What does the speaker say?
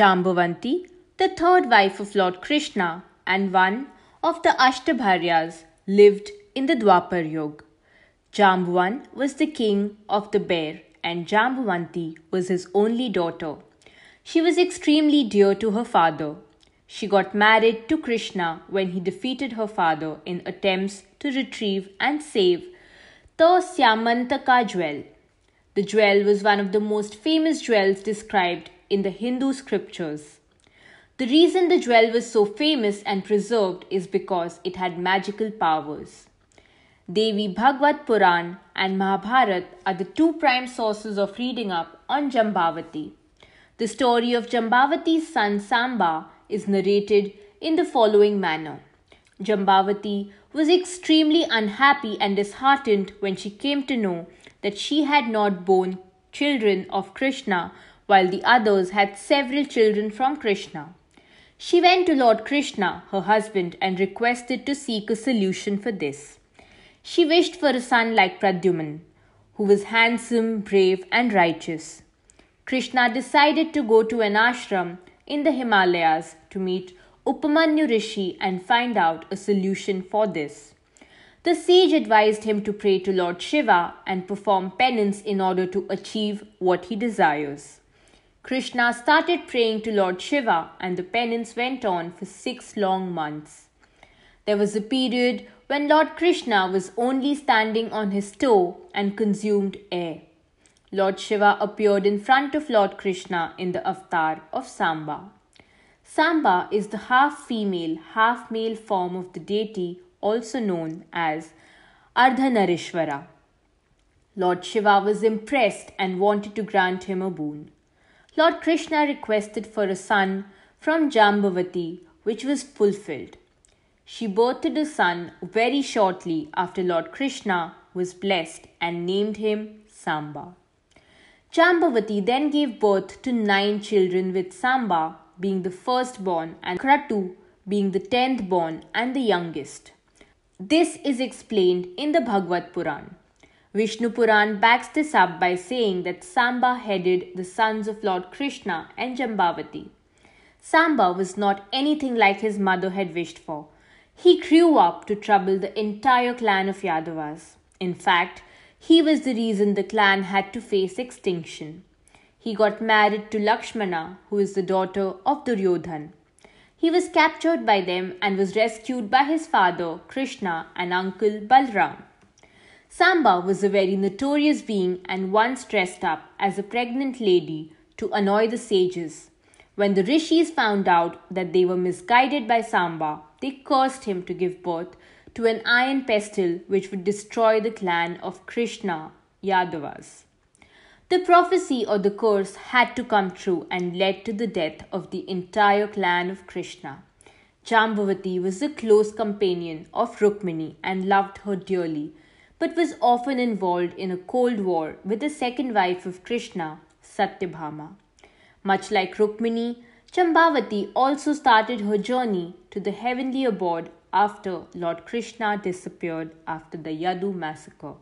Jambavanti, the third wife of Lord Krishna and one of the Ashtabharyas, lived in the Dwapar Yuga. Jambavan was the king of the bear and Jambavanti was his only daughter. She was extremely dear to her father. She got married to Krishna when he defeated her father in attempts to retrieve and save the Syamantaka jewel. The jewel was one of the most famous jewels described in the Hindu scriptures. The reason the jewel was so famous and preserved is because it had magical powers. Devi Bhagwat Puran and Mahabharat are the two prime sources of reading up on Jambavati. The story of Jambavati's son Samba is narrated in the following manner. Jambavati was extremely unhappy and disheartened when she came to know that she had not borne children of Krishna while the others had several children from Krishna. She went to Lord Krishna, her husband, and requested to seek a solution for this. She wished for a son like Pradyuman, who was handsome, brave, and righteous. Krishna decided to go to an ashram in the Himalayas to meet Upamanyu Rishi and find out a solution for this. The sage advised him to pray to Lord Shiva and perform penance in order to achieve what he desires. Krishna started praying to Lord Shiva, and the penance went on for six long months. There was a period when Lord Krishna was only standing on his toe and consumed air. Lord Shiva appeared in front of Lord Krishna in the avatar of Samba. Samba is the half female, half male form of the deity, also known as Ardhanarishvara. Lord Shiva was impressed and wanted to grant him a boon. Lord Krishna requested for a son from Jambavati, which was fulfilled. She birthed a son very shortly after Lord Krishna was blessed and named him Samba. Jambavati then gave birth to nine children, with Samba being the firstborn and Kratu being the tenth born and the youngest. This is explained in the Bhagavad Puran. Vishnu Puran backs this up by saying that Samba headed the sons of Lord Krishna and Jambavati. Samba was not anything like his mother had wished for. He grew up to trouble the entire clan of Yadavas. In fact, he was the reason the clan had to face extinction. He got married to Lakshmana, who is the daughter of Duryodhan. He was captured by them and was rescued by his father Krishna and uncle Balram. Samba was a very notorious being and once dressed up as a pregnant lady to annoy the sages. When the rishis found out that they were misguided by Samba, they cursed him to give birth to an iron pestle which would destroy the clan of Krishna, Yadavas. The prophecy or the curse had to come true and led to the death of the entire clan of Krishna. Jambavati was a close companion of Rukmini and loved her dearly, but was often involved in a cold war with the second wife of Krishna, Satyabhama. Much like Rukmini, Jambavati also started her journey to the heavenly abode after Lord Krishna disappeared after the Yadu massacre.